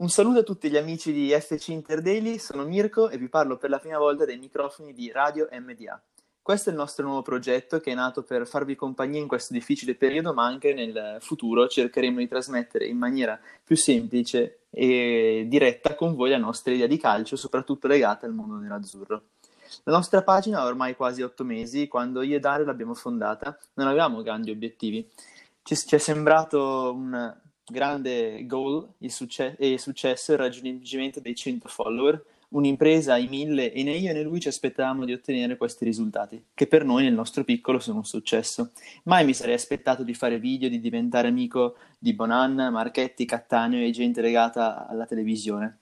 Un saluto a tutti gli amici di FC Interdaily, sono Mirko e vi parlo per la prima volta dai microfoni di Radio MDA. Questo è il nostro nuovo progetto che è nato per farvi compagnia in questo difficile periodo, ma anche nel futuro cercheremo di trasmettere in maniera più semplice e diretta con voi la nostra idea di calcio, soprattutto legata al mondo nerazzurro. La nostra pagina ha ormai quasi otto mesi, quando io e Dario l'abbiamo fondata, non avevamo grandi obiettivi. Ci è sembrato un grande goal il succe- e successo il raggiungimento dei 100 follower, un'impresa ai mille e né io né lui ci aspettavamo di ottenere questi risultati, che per noi nel nostro piccolo sono un successo. Mai mi sarei aspettato di fare video, di diventare amico di Bonan, Marchetti, Cattaneo e gente legata alla televisione.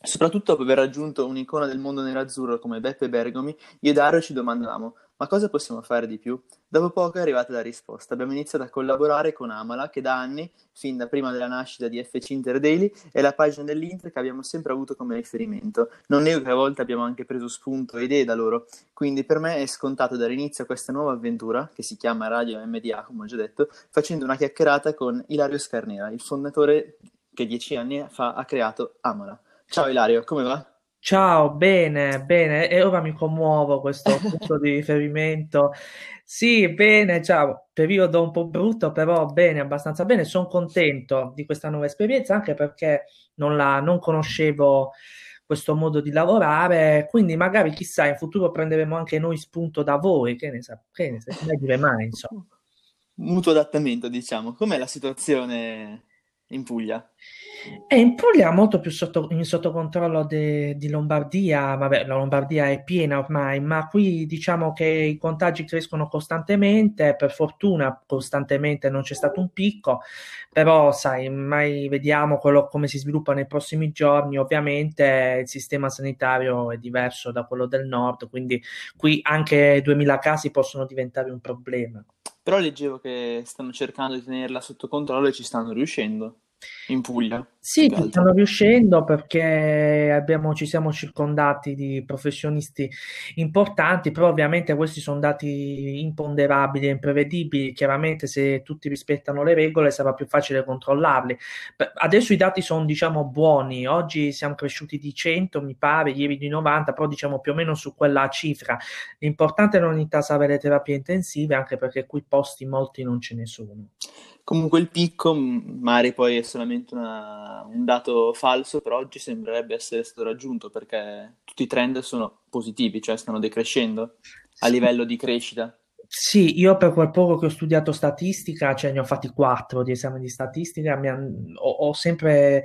Soprattutto dopo aver raggiunto un'icona del mondo nerazzurro come Beppe Bergomi, io e Dario ci domandavamo ma cosa possiamo fare di più? Dopo poco è arrivata la risposta. Abbiamo iniziato a collaborare con Amala, che da anni, fin da prima della nascita di FC Inter Daily, è la pagina dell'Inter che abbiamo sempre avuto come riferimento. Non nego che a volte abbiamo anche preso spunto e idee da loro, quindi per me è scontato dare inizio a questa nuova avventura, che si chiama Radio MDA, come ho già detto, facendo una chiacchierata con Ilario Scarnera, il fondatore che dieci anni fa ha creato Amala. Ciao Ilario, come va? Ciao, bene, bene, e ora mi commuovo questo punto di riferimento. Sì, bene, ciao, periodo un po' brutto, però bene, abbastanza bene. Sono contento di questa nuova esperienza anche perché non, la, non conoscevo questo modo di lavorare, quindi magari chissà in futuro prenderemo anche noi spunto da voi, che ne sa, che ne sa, dire mai, insomma. Mutuo adattamento, diciamo. Com'è la situazione in Puglia? È in Puglia molto più sotto, in sotto controllo de, di Lombardia, vabbè la Lombardia è piena ormai, ma qui diciamo che i contagi crescono costantemente, per fortuna costantemente non c'è stato un picco, però sai, mai vediamo quello, come si sviluppa nei prossimi giorni, ovviamente il sistema sanitario è diverso da quello del nord, quindi qui anche 2000 casi possono diventare un problema. Però leggevo che stanno cercando di tenerla sotto controllo e ci stanno riuscendo. In Puglia? Sì, ci stanno riuscendo perché abbiamo, ci siamo circondati di professionisti importanti, però ovviamente questi sono dati imponderabili e imprevedibili. Chiaramente se tutti rispettano le regole sarà più facile controllarli. Adesso i dati sono diciamo buoni, oggi siamo cresciuti di 100 mi pare, ieri di 90, però diciamo più o meno su quella cifra. L'importante è non intasare le terapie intensive anche perché qui posti molti non ce ne sono. Comunque il picco, magari poi è solamente una, un dato falso, però oggi sembrerebbe essere stato raggiunto perché tutti i trend sono positivi, cioè stanno decrescendo a livello di crescita. Sì, io per quel poco che ho studiato statistica, cioè ne ho fatti quattro di esami di statistica, ho, ho sempre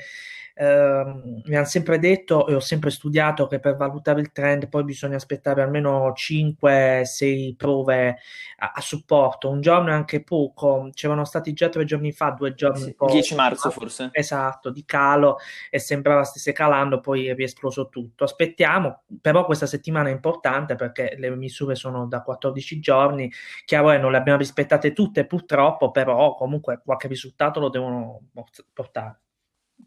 eh, mi hanno sempre detto e ho sempre studiato che per valutare il trend poi bisogna aspettare almeno 5-6 prove a, a, supporto. Un giorno è anche poco, c'erano stati già tre giorni fa, due giorni. Sì, 10 marzo forse. Esatto, di calo e sembrava stesse calando, poi è riesploso tutto. Aspettiamo, però questa settimana è importante perché le misure sono da 14 giorni. Chiaro è, non le abbiamo rispettate tutte purtroppo, però comunque qualche risultato lo devono portare.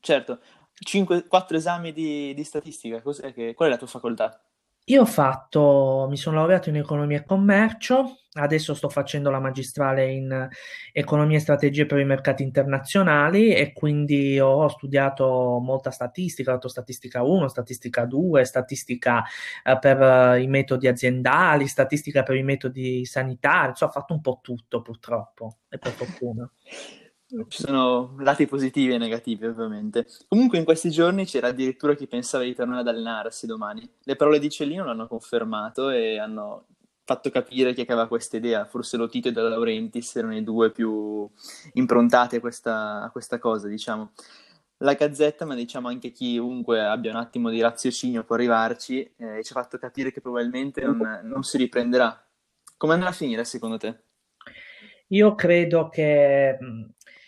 Certo, 5, 4 esami di, di statistica, che, qual è la tua facoltà? Io ho fatto, mi sono laureato in economia e commercio, adesso sto facendo la magistrale in economia e strategie per i mercati internazionali e quindi ho studiato molta statistica, ho fatto statistica 1, statistica 2, statistica eh, per eh, i metodi aziendali, statistica per i metodi sanitari, insomma, ho fatto un po' tutto purtroppo e per fortuna. Ci sono lati positivi e negativi, ovviamente. Comunque, in questi giorni c'era addirittura chi pensava di tornare ad allenarsi domani. Le parole di Cellino l'hanno confermato e hanno fatto capire chi aveva questa idea. Forse lo Tito e De Laurentiis erano i due più improntati a questa, a questa cosa, diciamo. La Gazzetta, ma diciamo anche chiunque abbia un attimo di raziocinio può arrivarci, eh, ci ha fatto capire che probabilmente non, non si riprenderà. Come andrà a finire, secondo te? Io credo che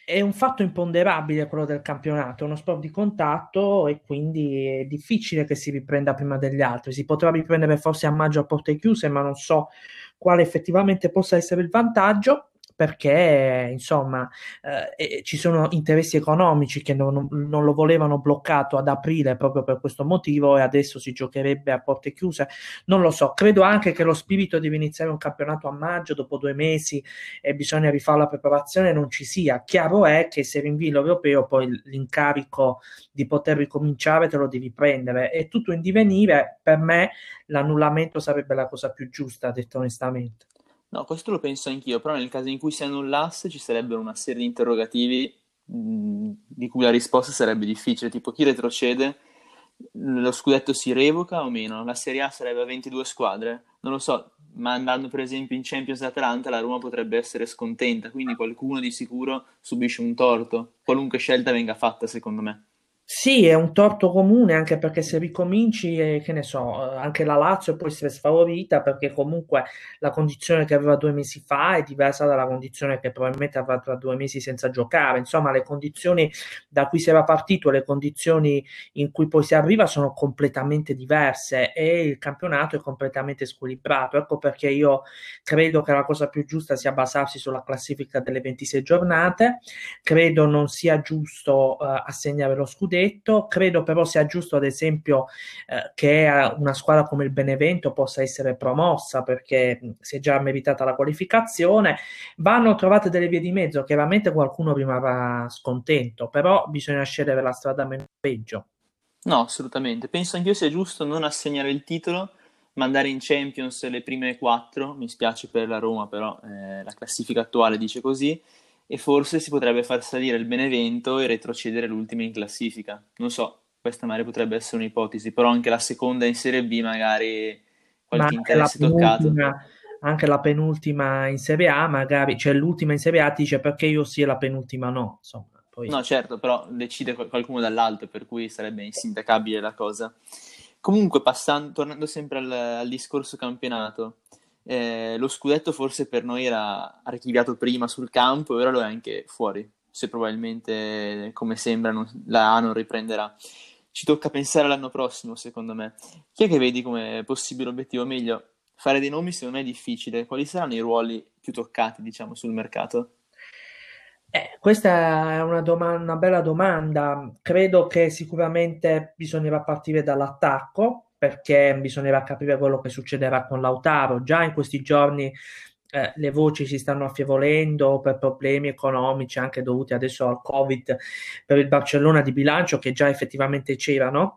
è un fatto imponderabile quello del campionato, è uno sport di contatto e quindi è difficile che si riprenda prima degli altri. Si potrà riprendere forse a maggio a porte chiuse, ma non so quale effettivamente possa essere il vantaggio. Perché insomma eh, ci sono interessi economici che non, non, lo volevano bloccato ad aprile proprio per questo motivo e adesso si giocherebbe a porte chiuse. Non lo so, credo anche che lo spirito di iniziare un campionato a maggio dopo due mesi e bisogna rifare la preparazione non ci sia. Chiaro è che se rinvii l'europeo poi l'incarico di poter ricominciare te lo devi prendere. È tutto in divenire, per me l'annullamento sarebbe la cosa più giusta, detto onestamente. No, questo lo penso anch'io, però nel caso in cui si annullasse ci sarebbero una serie di interrogativi mh, di cui la risposta sarebbe difficile, tipo chi retrocede, lo scudetto si revoca o meno, la Serie A sarebbe a 22 squadre, non lo so, ma andando per esempio in Champions Atalanta la Roma potrebbe essere scontenta, quindi qualcuno di sicuro subisce un torto, qualunque scelta venga fatta secondo me. Sì, è un torto comune anche perché se ricominci, eh, che ne so, eh, anche la Lazio può essere sfavorita perché comunque la condizione che aveva due mesi fa è diversa dalla condizione che probabilmente avrà tra due mesi senza giocare. Insomma, le condizioni da cui si era partito le condizioni in cui poi si arriva sono completamente diverse e il campionato è completamente squilibrato. Ecco perché io credo che la cosa più giusta sia basarsi sulla classifica delle 26 giornate. Credo non sia giusto uh, assegnare lo scudetto detto. Credo però sia giusto, ad esempio, eh, che una squadra come il Benevento possa essere promossa perché si è già meritata la qualificazione. Vanno trovate delle vie di mezzo. Chiaramente qualcuno rimarrà scontento, però bisogna scegliere la strada meno peggio. No, assolutamente. Penso anch'io sia giusto non assegnare il titolo, mandare in Champions le prime quattro. Mi spiace per la Roma, però eh, la classifica attuale dice così e forse si potrebbe far salire il Benevento e retrocedere l'ultima in classifica. Non so, questa magari potrebbe essere un'ipotesi, però anche la seconda in Serie B magari qualche Ma interesse toccato. Anche la penultima in Serie A, magari, cioè l'ultima in Serie A ti dice perché io sì e la penultima no, insomma. Poi... No, certo, però decide qualcuno dall'alto, per cui sarebbe insindacabile la cosa. Comunque, passando, tornando sempre al, al discorso campionato, eh, lo scudetto forse per noi era archiviato prima sul campo e ora lo è anche fuori, se probabilmente, come sembra, non, la A non riprenderà. Ci tocca pensare all'anno prossimo, secondo me. Chi è che vedi come possibile obiettivo? Meglio, fare dei nomi secondo me è difficile. Quali saranno i ruoli più toccati, diciamo, sul mercato? Eh, questa è una, dom- una bella domanda. Credo che sicuramente bisognerà partire dall'attacco, perché bisognerà capire quello che succederà con Lautaro. Già in questi giorni eh, le voci si stanno affievolendo per problemi economici anche dovuti adesso al Covid per il Barcellona di bilancio che già effettivamente c'erano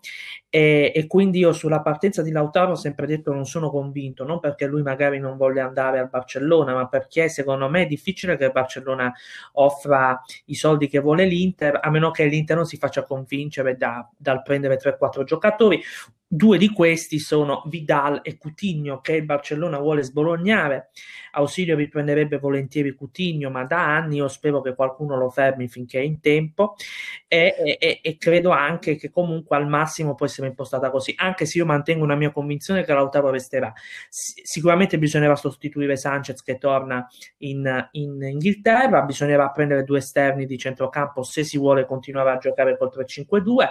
e, e, quindi io sulla partenza di Lautaro ho sempre detto non sono convinto, non perché lui magari non voglia andare al Barcellona, ma perché secondo me è difficile che il Barcellona offra i soldi che vuole l'Inter, a meno che l'Inter non si faccia convincere da, dal prendere 3-4 giocatori. Due di questi sono Vidal e Coutinho che il Barcellona vuole sbolognare. Ausilio riprenderebbe volentieri Coutinho, ma da anni io spero che qualcuno lo fermi finché è in tempo e, e, e credo anche che comunque al massimo può essere impostata così, anche se io mantengo una mia convinzione che Lautaro resterà. Sicuramente bisognerà sostituire Sanchez che torna in, in Inghilterra, bisognerà prendere due esterni di centrocampo se si vuole continuare a giocare col 3-5-2,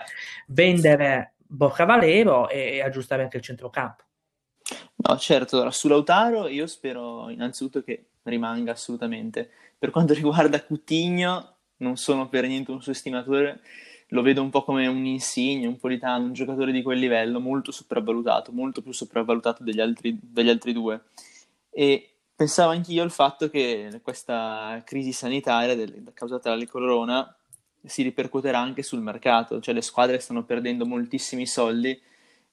vendere Borca Valero e aggiustare anche il centrocampo. No, certo, su Lautaro io spero innanzitutto che rimanga assolutamente. Per quanto riguarda Coutinho, non sono per niente un suo estimatore, lo vedo un po' come un Insigne, un Politano, un giocatore di quel livello, molto sopravvalutato, molto più sopravvalutato degli altri, degli altri due. E pensavo anch'io al fatto che questa crisi sanitaria del, causata dalla corona si ripercuoterà anche sul mercato, cioè le squadre stanno perdendo moltissimi soldi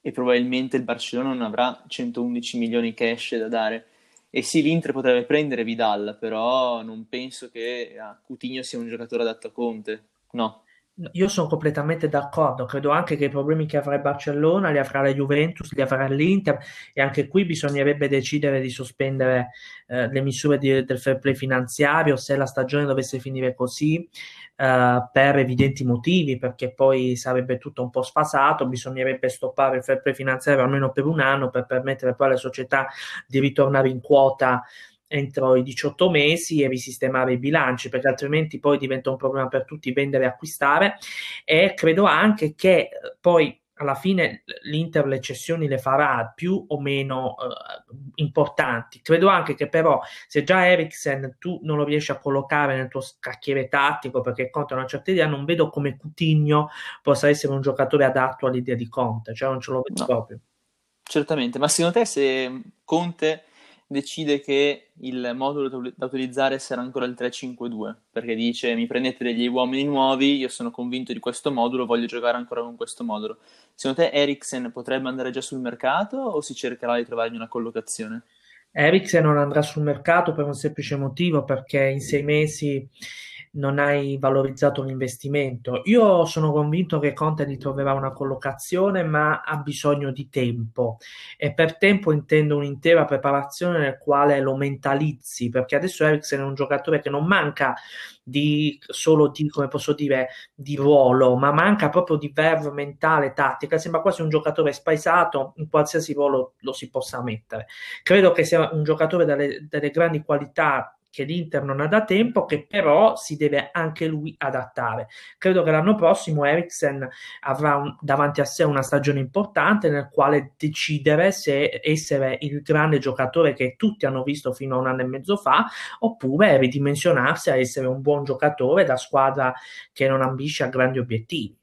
e probabilmente il Barcellona non avrà 111 milioni cash da dare. E sì, l'Inter potrebbe prendere Vidal, però non penso che ah, Coutinho sia un giocatore adatto a Conte. No. Io sono completamente d'accordo, credo anche che i problemi che avrà il Barcellona li avrà la Juventus, li avrà l'Inter e anche qui bisognerebbe decidere di sospendere eh, le misure di, del fair play finanziario se la stagione dovesse finire così eh, per evidenti motivi, perché poi sarebbe tutto un po' sfasato, bisognerebbe stoppare il fair play finanziario almeno per un anno per permettere poi alle società di ritornare in quota entro i 18 mesi e risistemare i bilanci perché altrimenti poi diventa un problema per tutti vendere e acquistare e credo anche che eh, poi alla fine l'Inter le cessioni le farà più o meno eh, importanti. Credo anche che però se già Eriksen tu non lo riesci a collocare nel tuo scacchiere tattico perché Conte ha una certa idea, non vedo come Coutinho possa essere un giocatore adatto all'idea di Conte, cioè non ce lo vedo no. proprio. Certamente, ma secondo te se Conte decide che il modulo da utilizzare sarà ancora il 3-5-2, perché dice mi prendete degli uomini nuovi, io sono convinto di questo modulo, voglio giocare ancora con questo modulo. Secondo te Eriksen potrebbe andare già sul mercato o si cercherà di trovargli una collocazione? Eriksen non andrà sul mercato per un semplice motivo, perché in sei mesi non hai valorizzato l'investimento. Io sono convinto che Conte gli troverà una collocazione, ma ha bisogno di tempo e per tempo intendo un'intera preparazione nel quale lo mentalizzi, perché adesso Eriksen è un giocatore che non manca di solo di, come posso dire, di ruolo, ma manca proprio di verve mentale, tattica. Sembra quasi un giocatore spaesato, in qualsiasi ruolo lo si possa mettere. Credo che sia un giocatore dalle, dalle grandi qualità che l'Inter non ha da tempo, che però si deve anche lui adattare. Credo che l'anno prossimo Eriksen avrà un, davanti a sé una stagione importante nel quale decidere se essere il grande giocatore che tutti hanno visto fino a un anno e mezzo fa, oppure ridimensionarsi a essere un buon giocatore da squadra che non ambisce a grandi obiettivi.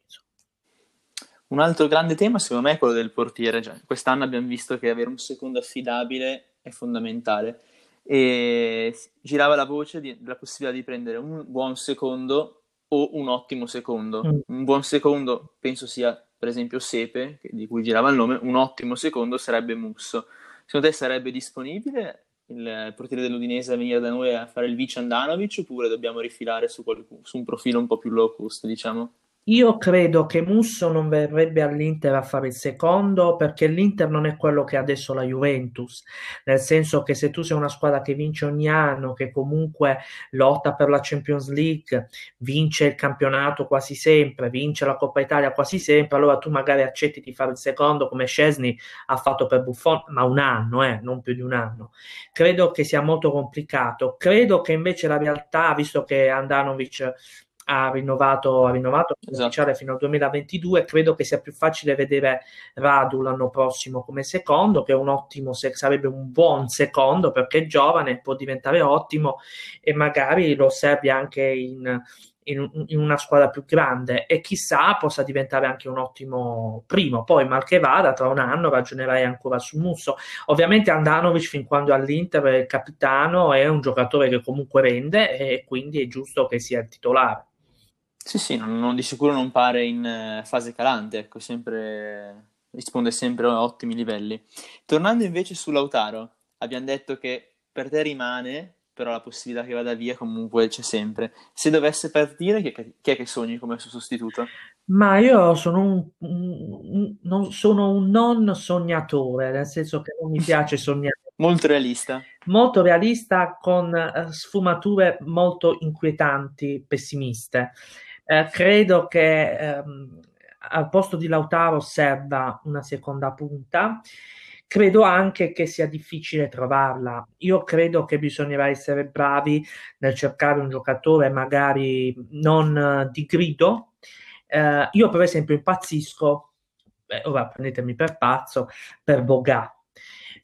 Un altro grande tema secondo me è quello del portiere. Cioè, quest'anno abbiamo visto che avere un secondo affidabile è fondamentale e girava la voce di, della possibilità di prendere un buon secondo o un ottimo secondo. Mm. Un buon secondo penso sia per esempio Sepe, di cui girava il nome, un ottimo secondo sarebbe Musso. Secondo te sarebbe disponibile il portiere dell'Udinese a venire da noi a fare il vice Andanovic oppure dobbiamo rifilare su, qualcuno, su un profilo un po' più low cost, diciamo? Io credo che Musso non verrebbe all'Inter a fare il secondo perché l'Inter non è quello che è adesso la Juventus, nel senso che se tu sei una squadra che vince ogni anno, che comunque lotta per la Champions League, vince il campionato quasi sempre, vince la Coppa Italia quasi sempre, allora tu magari accetti di fare il secondo come Scesni ha fatto per Buffon, ma un anno, eh, non più di un anno. Credo che sia molto complicato. Credo che invece la realtà, visto che Andanovic ha rinnovato, ha rinnovato esatto. fino al 2022. Credo che sia più facile vedere Radu l'anno prossimo come secondo, che è un ottimo, se, sarebbe un buon secondo perché è giovane, può diventare ottimo e magari lo serve anche in, in, in, una squadra più grande e chissà possa diventare anche un ottimo primo. Poi mal che vada, tra un anno ragionerai ancora su Musso. Ovviamente Andanovic fin quando all'Inter è il capitano è un giocatore che comunque rende e quindi è giusto che sia il titolare. Sì, sì, non, non, di sicuro non pare in eh, fase calante, ecco, sempre, risponde sempre a ottimi livelli. Tornando invece su Lautaro, abbiamo detto che per te rimane, però la possibilità che vada via comunque c'è sempre. Se dovesse partire, chi è, chi è che sogni come suo sostituto? Ma io sono un, un, un, sono un non sognatore, nel senso che non mi piace sognare. Molto realista. Molto realista con uh, sfumature molto inquietanti, pessimiste. Eh, credo che ehm, al posto di Lautaro serva una seconda punta. Credo anche che sia difficile trovarla. Io credo che bisognerà essere bravi nel cercare un giocatore magari non di grido. Eh, io, per esempio, impazzisco, beh, ora prendetemi per pazzo, per Boga.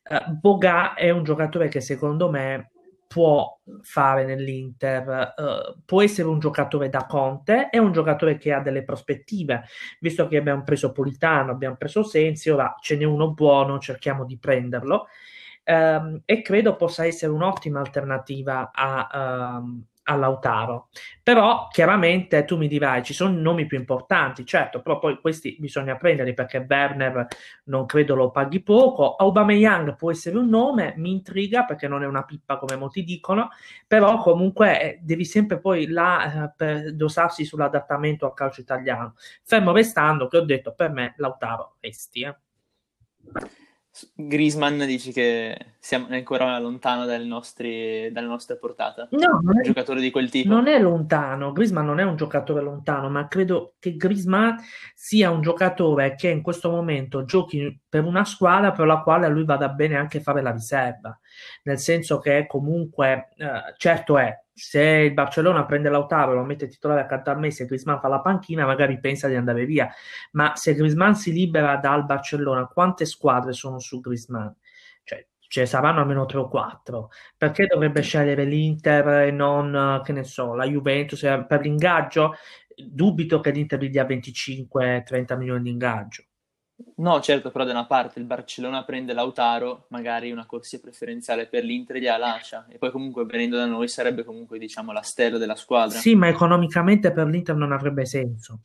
Eh, Boga è un giocatore che secondo me può fare nell'Inter. Uh, può essere un giocatore da Conte, è un giocatore che ha delle prospettive, visto che abbiamo preso Politano, abbiamo preso Sensi, ora ce n'è uno buono, cerchiamo di prenderlo. Um, e credo possa essere un'ottima alternativa a, um, a Lautaro. Però chiaramente tu mi dirai ci sono nomi più importanti, certo, però poi questi bisogna prenderli perché Werner non credo lo paghi poco. Aubameyang può essere un nome, mi intriga perché non è una pippa come molti dicono, però comunque eh, devi sempre poi là eh, dosarsi sull'adattamento al calcio italiano. Fermo restando che ho detto per me Lautaro resti. Eh. Grisman dici che siamo ancora lontano dalle, nostri, dalle nostre portate? No, un è, giocatore di quel tipo? Non è lontano, Grisman non è un giocatore lontano, ma credo che Grisman sia un giocatore che in questo momento giochi per una squadra per la quale a lui vada bene anche fare la riserva. Nel senso che comunque, eh, certo è, se il Barcellona prende Lautaro e lo mette titolare accanto a Messi e Griezmann fa la panchina, magari pensa di andare via, ma se Griezmann si libera dal Barcellona, quante squadre sono su Griezmann? Cioè, ce saranno almeno 3 o 4. Perché dovrebbe scegliere l'Inter e non, che ne so, la Juventus per l'ingaggio? Dubito che l'Inter gli dia 25-30 milioni di ingaggio. No, certo, però da una parte il Barcellona prende Lautaro, magari una corsia preferenziale per l'Inter gliela lascia e poi comunque venendo da noi sarebbe comunque diciamo la stella della squadra. Sì, ma economicamente per l'Inter non avrebbe senso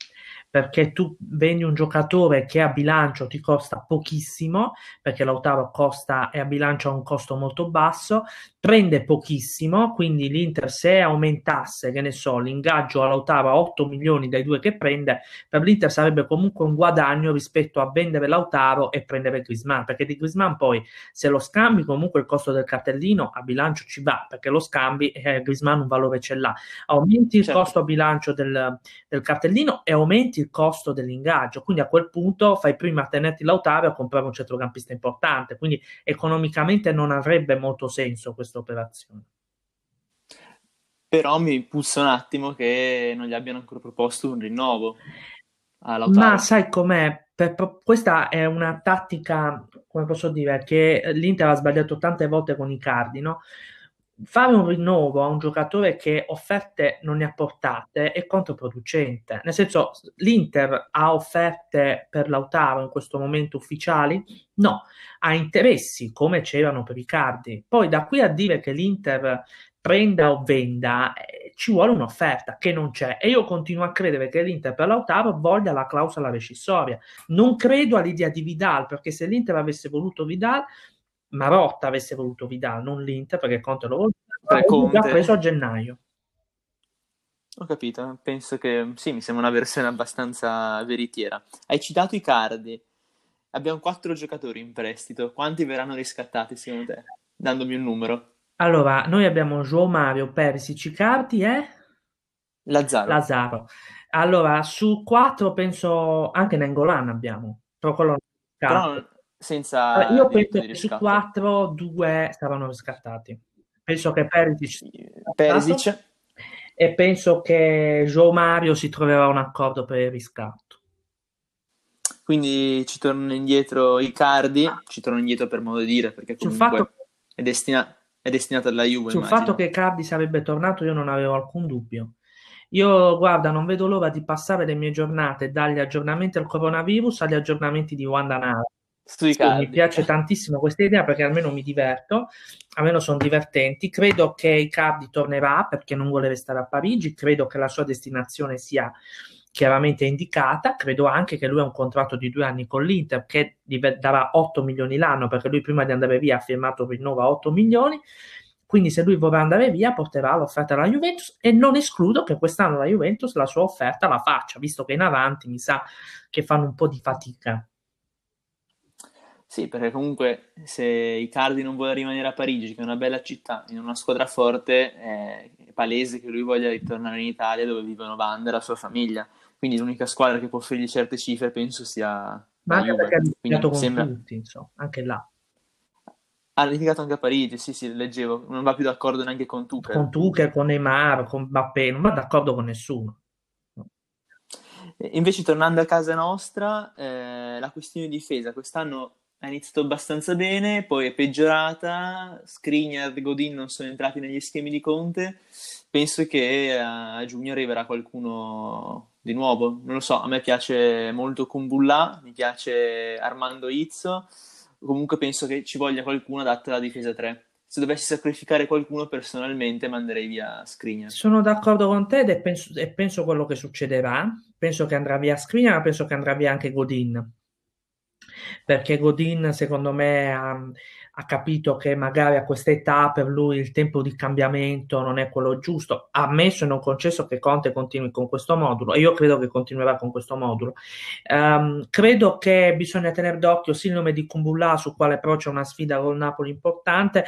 perché tu vendi un giocatore che a bilancio ti costa pochissimo, perché Lautaro costa e a bilancio ha un costo molto basso, prende pochissimo, quindi l'Inter se aumentasse, che ne so, l'ingaggio a Lautaro a 8 milioni dai due che prende, per l'Inter sarebbe comunque un guadagno rispetto a vendere Lautaro e prendere Grisman, perché di Grisman poi se lo scambi comunque il costo del cartellino a bilancio ci va, perché lo scambi eh, Grisman un valore ce l'ha, aumenti il certo. costo a bilancio del, del cartellino e aumenti il costo dell'ingaggio. Quindi a quel punto fai prima a tenerti Lautaro a comprare un centrocampista importante. Quindi economicamente non avrebbe molto senso questa operazione. Però mi puzza un attimo che non gli abbiano ancora proposto un rinnovo. Ma sai com'è? Per, questa è una tattica, come posso dire, che l'Inter ha sbagliato tante volte con i cardi, no? Fare un rinnovo a un giocatore che offerte non ne ha portate è controproducente. Nel senso, l'Inter ha offerte per Lautaro in questo momento ufficiali? No, ha interessi come c'erano per Icardi. Poi da qui a dire che l'Inter prenda o venda, eh, ci vuole un'offerta che non c'è. E io continuo a credere che l'Inter per Lautaro voglia la clausola rescissoria. Non credo all'idea di Vidal, perché se l'Inter avesse voluto Vidal Marotta avesse voluto Vidal, non l'Inter, perché Conte lo voleva, l'ha preso a gennaio. Ho capito, penso che sì, mi sembra una versione abbastanza veritiera. Hai citato i cardi, abbiamo quattro giocatori in prestito, quanti verranno riscattati secondo te? Dandomi un numero. Allora, noi abbiamo João Mario, Perisic, Icardi e... Lazzaro. Lazzaro. Allora, su quattro penso anche Nengolan abbiamo, però quello però senza io penso che su quattro due saranno riscattati. Penso che Perisic Perisic. e penso che Joe Mario si troverà un accordo per il riscatto. Quindi ci tornano indietro i cardi ci tornano indietro per modo di dire perché comunque fatto... è, destina... è destinato alla Juve sul immagino. fatto che Cardi sarebbe tornato io non avevo alcun dubbio. Io, guarda, non vedo l'ora di passare le mie giornate dagli aggiornamenti al coronavirus agli aggiornamenti di Wanda Nara sì, mi piace tantissimo questa idea perché almeno mi diverto, almeno sono divertenti. Credo che Icardi tornerà perché non vuole restare a Parigi, credo che la sua destinazione sia chiaramente indicata. Credo anche che lui ha un contratto di due anni con l'Inter che darà 8 milioni l'anno perché lui prima di andare via ha firmato rinnova 8 milioni. Quindi se lui vorrà andare via porterà l'offerta alla Juventus e non escludo che quest'anno la Juventus la sua offerta la faccia, visto che in avanti mi sa che fanno un po' di fatica. Sì, perché comunque se Icardi non vuole rimanere a Parigi, che è una bella città, in una squadra forte, è palese che lui voglia ritornare in Italia dove vivono Banda e la sua famiglia. Quindi l'unica squadra che può offrirgli certe cifre penso sia Ma anche Juve. litigato con sembra... tutti, insomma, anche là. Ha litigato anche a Parigi, sì, sì, leggevo. Non va più d'accordo neanche con Tuchel. Con Tuchel, con Neymar, con Mbappé, non va d'accordo con nessuno. Invece tornando a casa nostra, eh, la questione di difesa, quest'anno ha iniziato abbastanza bene, poi è peggiorata, Skriniar e Godin non sono entrati negli schemi di Conte, penso che a giugno arriverà qualcuno di nuovo, non lo so, a me piace molto Kumbulla, mi piace Armando Izzo, comunque penso che ci voglia qualcuno adatto alla difesa 3. Se dovessi sacrificare qualcuno personalmente manderei via Skriniar. Sono d'accordo con te e penso, e penso quello che succederà, penso che andrà via Skriniar, ma penso che andrà via anche Godin perché Godin secondo me ha, ha, capito che magari a questa età per lui il tempo di cambiamento non è quello giusto, ammesso e non concesso che Conte continui con questo modulo e io credo che continuerà con questo modulo. Um, credo che bisogna tenere d'occhio sì il nome di Kumbulla su quale però c'è una sfida con Napoli importante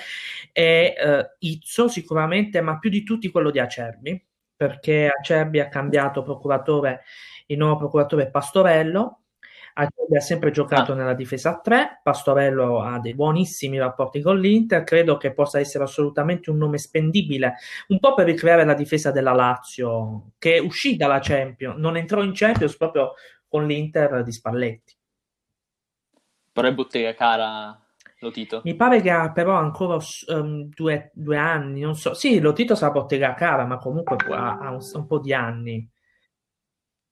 e uh, Izzo sicuramente, ma più di tutti quello di Acerbi perché Acerbi ha cambiato procuratore, il nuovo procuratore Pastorello Acerbi ha sempre giocato ah. nella difesa a 3, Pastorello ha dei buonissimi rapporti con l'Inter, credo che possa essere assolutamente un nome spendibile, un po' per ricreare la difesa della Lazio, che uscì dalla Champions, non entrò in Champions proprio con l'Inter di Spalletti. Però è bottega cara lo Tito. Mi pare che ha però ancora um, due, due, anni, non so. Sì, lo Tito sarà bottega cara, ma comunque ha, ha un, un, po' di anni.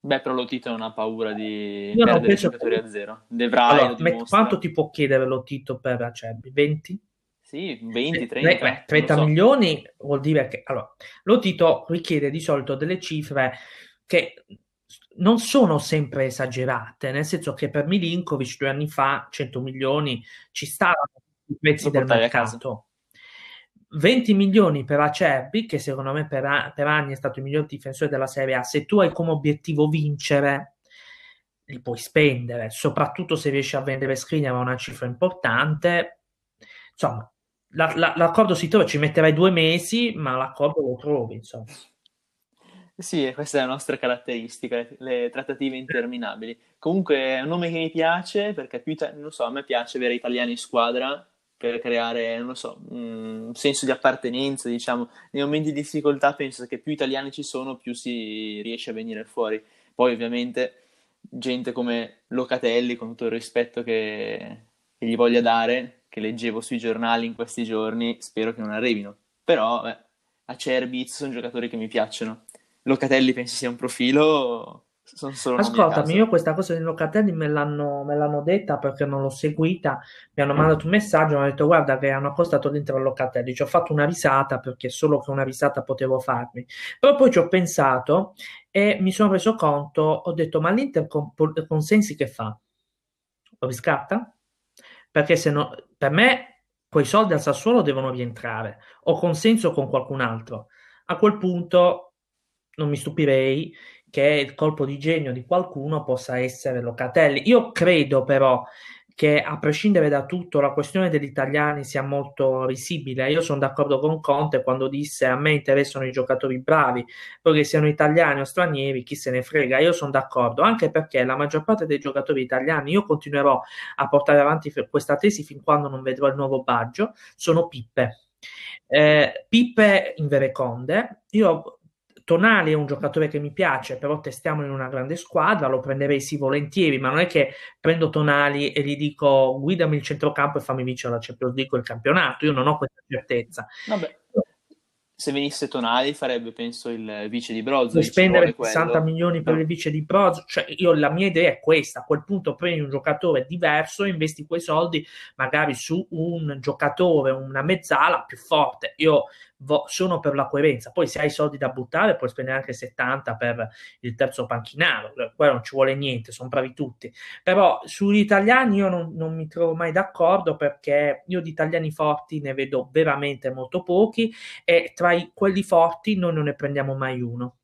Beh, però lo Tito non ha paura di Io perdere i giocatori a zero. Devrai allora, met- quanto ti può chiedere lo Tito per Acerbi? 20? Sì, 20, 30. Beh, 30 so. milioni vuol dire che... Allora, lo Tito richiede di solito delle cifre che non sono sempre esagerate, nel senso che per Milinkovic due anni fa 100 milioni ci stavano i prezzi del mercato. 20 milioni per Acerbi, che secondo me per, per, anni è stato il miglior difensore della Serie A, se tu hai come obiettivo vincere, li puoi spendere, soprattutto se riesci a vendere Skriniar a una cifra importante. Insomma, la, la, l'accordo si trova, ci metterai due mesi, ma l'accordo lo trovi, insomma. Sì, questa è la nostra caratteristica, le, trattative interminabili. Comunque è un nome che mi piace perché più, non so, a me piace avere italiani in squadra per creare, non so, un senso di appartenenza, diciamo. Nei momenti di difficoltà penso che più italiani ci sono, più si riesce a venire fuori. Poi ovviamente gente come Locatelli, con tutto il rispetto che, che gli voglia dare, che leggevo sui giornali in questi giorni, spero che non arrivino. Però, beh, Acerbi sono giocatori che mi piacciono. Locatelli pensi sia un profilo? Ascoltami, io questa cosa di Locatelli me l'hanno, me l'hanno, detta perché non l'ho seguita. Mi hanno mandato un messaggio, mi hanno detto guarda che hanno accostato dentro Locatelli. Ci ho fatto una risata perché solo che una risata potevo farmi. Però poi ci ho pensato e mi sono reso conto, ho detto ma l'Inter con, con Sensi che fa? Lo riscatta? Perché se no, per me quei soldi al Sassuolo devono rientrare o consenso con qualcun altro. A quel punto non mi stupirei che il colpo di genio di qualcuno possa essere Locatelli. Io credo però che a prescindere da tutto la questione degli italiani sia molto risibile. Io sono d'accordo con Conte quando disse a me interessano i giocatori bravi, poi che siano italiani o stranieri, chi se ne frega. Io sono d'accordo, anche perché la maggior parte dei giocatori italiani, io continuerò a portare avanti questa tesi fin quando non vedrò il nuovo Baggio, sono pippe. Eh, pippe in Vereconde, io Tonali è un giocatore che mi piace, però testiamo in una grande squadra, lo prenderei sì volentieri, ma non è che prendo Tonali e gli dico guidami il centrocampo e fammi vincere la Champions League il campionato, io non ho questa certezza. Vabbè. Se venisse Tonali farebbe penso il vice di Brozovic spendere 60 milioni per no. il vice di Brozovic? Cioè io la mia idea è questa a quel punto prendi un giocatore diverso e investi quei soldi magari su un giocatore una mezzala più forte. Io vo- sono per la coerenza poi se hai soldi da buttare puoi spendere anche 70 per il terzo panchinaro quello non ci vuole niente sono bravi tutti però sugli italiani io non, non mi trovo mai d'accordo perché io di italiani forti ne vedo veramente molto pochi e tra i, quelli forti noi non ne prendiamo mai uno.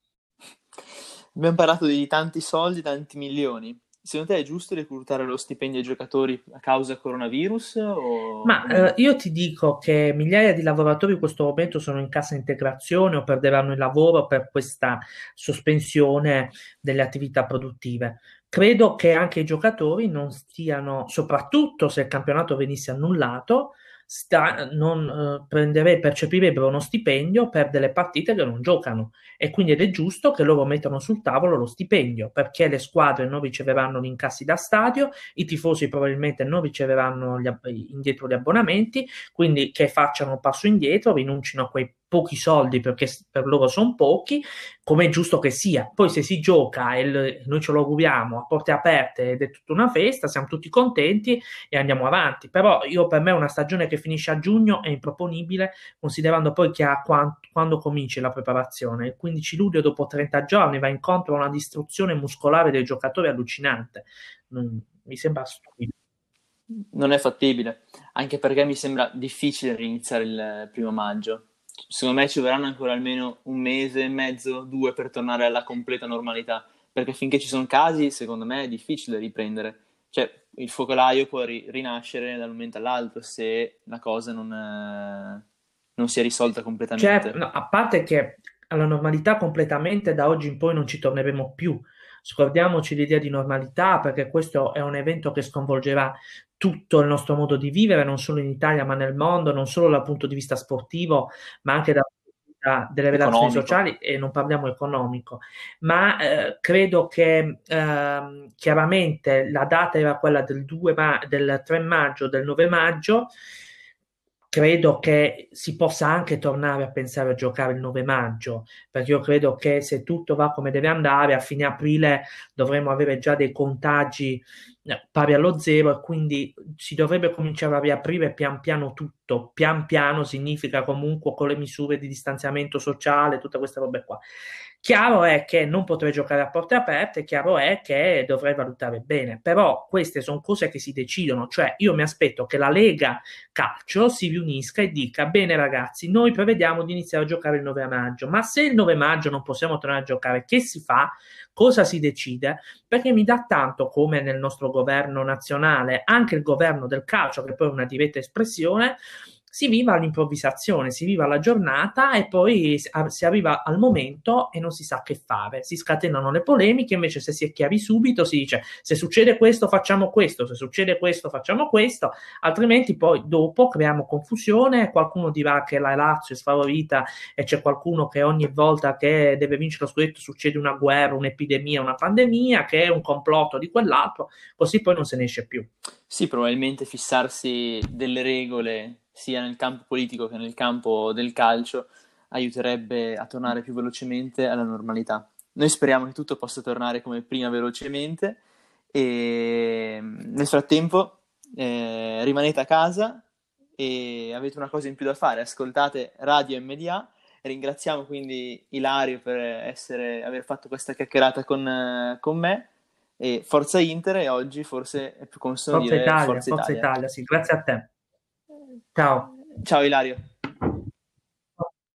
Abbiamo parlato di tanti soldi, tanti milioni. Secondo te è giusto reclutare lo stipendio ai giocatori a causa coronavirus? O... Ma eh, io ti dico che migliaia di lavoratori in questo momento sono in cassa integrazione o perderanno il lavoro per questa sospensione delle attività produttive. Credo che anche i giocatori non stiano, soprattutto se il campionato venisse annullato, sta, non eh, prendere, percepirebbero uno stipendio per delle partite che non giocano. E quindi ed è giusto che loro mettano sul tavolo lo stipendio perché le squadre non riceveranno gli incassi da stadio, i tifosi probabilmente non riceveranno gli, indietro gli abbonamenti, quindi che facciano un passo indietro, rinuncino a quei pochi soldi perché per loro sono pochi, come è giusto che sia. Poi se si gioca e noi ce lo auguriamo a porte aperte ed è tutta una festa, siamo tutti contenti e andiamo avanti. Però io per me una stagione che finisce a giugno è improponibile, considerando poi che a quando, quando cominci la preparazione. Il 15 luglio dopo 30 giorni va incontro a una distruzione muscolare dei giocatori allucinante. Non, mi sembra stupido. Non è fattibile, anche perché mi sembra difficile iniziare il primo maggio secondo me ci vorranno ancora almeno un mese e mezzo, due per tornare alla completa normalità, perché finché ci sono casi, secondo me è difficile riprendere. Cioè, il focolaio può ri- rinascere da un momento all'altro se la cosa non, è... non si è risolta completamente. Cioè, no, a parte che alla normalità completamente da oggi in poi non ci torneremo più. scordiamoci l'idea di normalità perché questo è un evento che sconvolgerà tutto il nostro modo di vivere, non solo in Italia ma nel mondo, non solo dal punto di vista sportivo, ma anche dal punto di vista delle relazioni economico. sociali e non parliamo economico. Ma eh, credo che eh, chiaramente la data era quella del, 2 ma- del 3 maggio, del 9 maggio credo che si possa anche tornare a pensare a giocare il 9 maggio, perché io credo che se tutto va come deve andare, a fine aprile dovremo avere già dei contagi pari allo zero e quindi si dovrebbe cominciare a riaprire pian piano tutto. Pian piano significa comunque con le misure di distanziamento sociale, tutte queste robe qua. Chiaro è che non potrei giocare a porte aperte, chiaro è che dovrei valutare bene, però queste sono cose che si decidono, cioè io mi aspetto che la Lega Calcio si riunisca e dica bene ragazzi, noi prevediamo di iniziare a giocare il 9 maggio, ma se il 9 maggio non possiamo tornare a giocare, che si fa? Cosa si decide? Perché mi dà tanto come nel nostro governo nazionale, anche il governo del calcio, che poi è una diretta espressione, si viva all'improvvisazione, si viva la giornata e poi si arriva al momento e non si sa che fare. Si scatenano le polemiche, invece se si è chiari subito si dice se succede questo facciamo questo, se succede questo facciamo questo, altrimenti poi dopo creiamo confusione, qualcuno dirà che la Lazio è sfavorita e c'è qualcuno che ogni volta che deve vincere lo scudetto succede una guerra, un'epidemia, una pandemia, che è un complotto di quell'altro, così poi non se ne esce più. Sì, probabilmente fissarsi delle regole sia nel campo politico che nel campo del calcio, aiuterebbe a tornare più velocemente alla normalità. Noi speriamo che tutto possa tornare come prima velocemente e nel frattempo eh, rimanete a casa e avete una cosa in più da fare, ascoltate Radio MDA. Ringraziamo quindi Ilario per essere, aver fatto questa chiacchierata con, con me e Forza Inter e oggi forse è più consono Forza Italia, Forza Italia. Forza Italia, sì, grazie a te. Ciao. Ciao Ilario.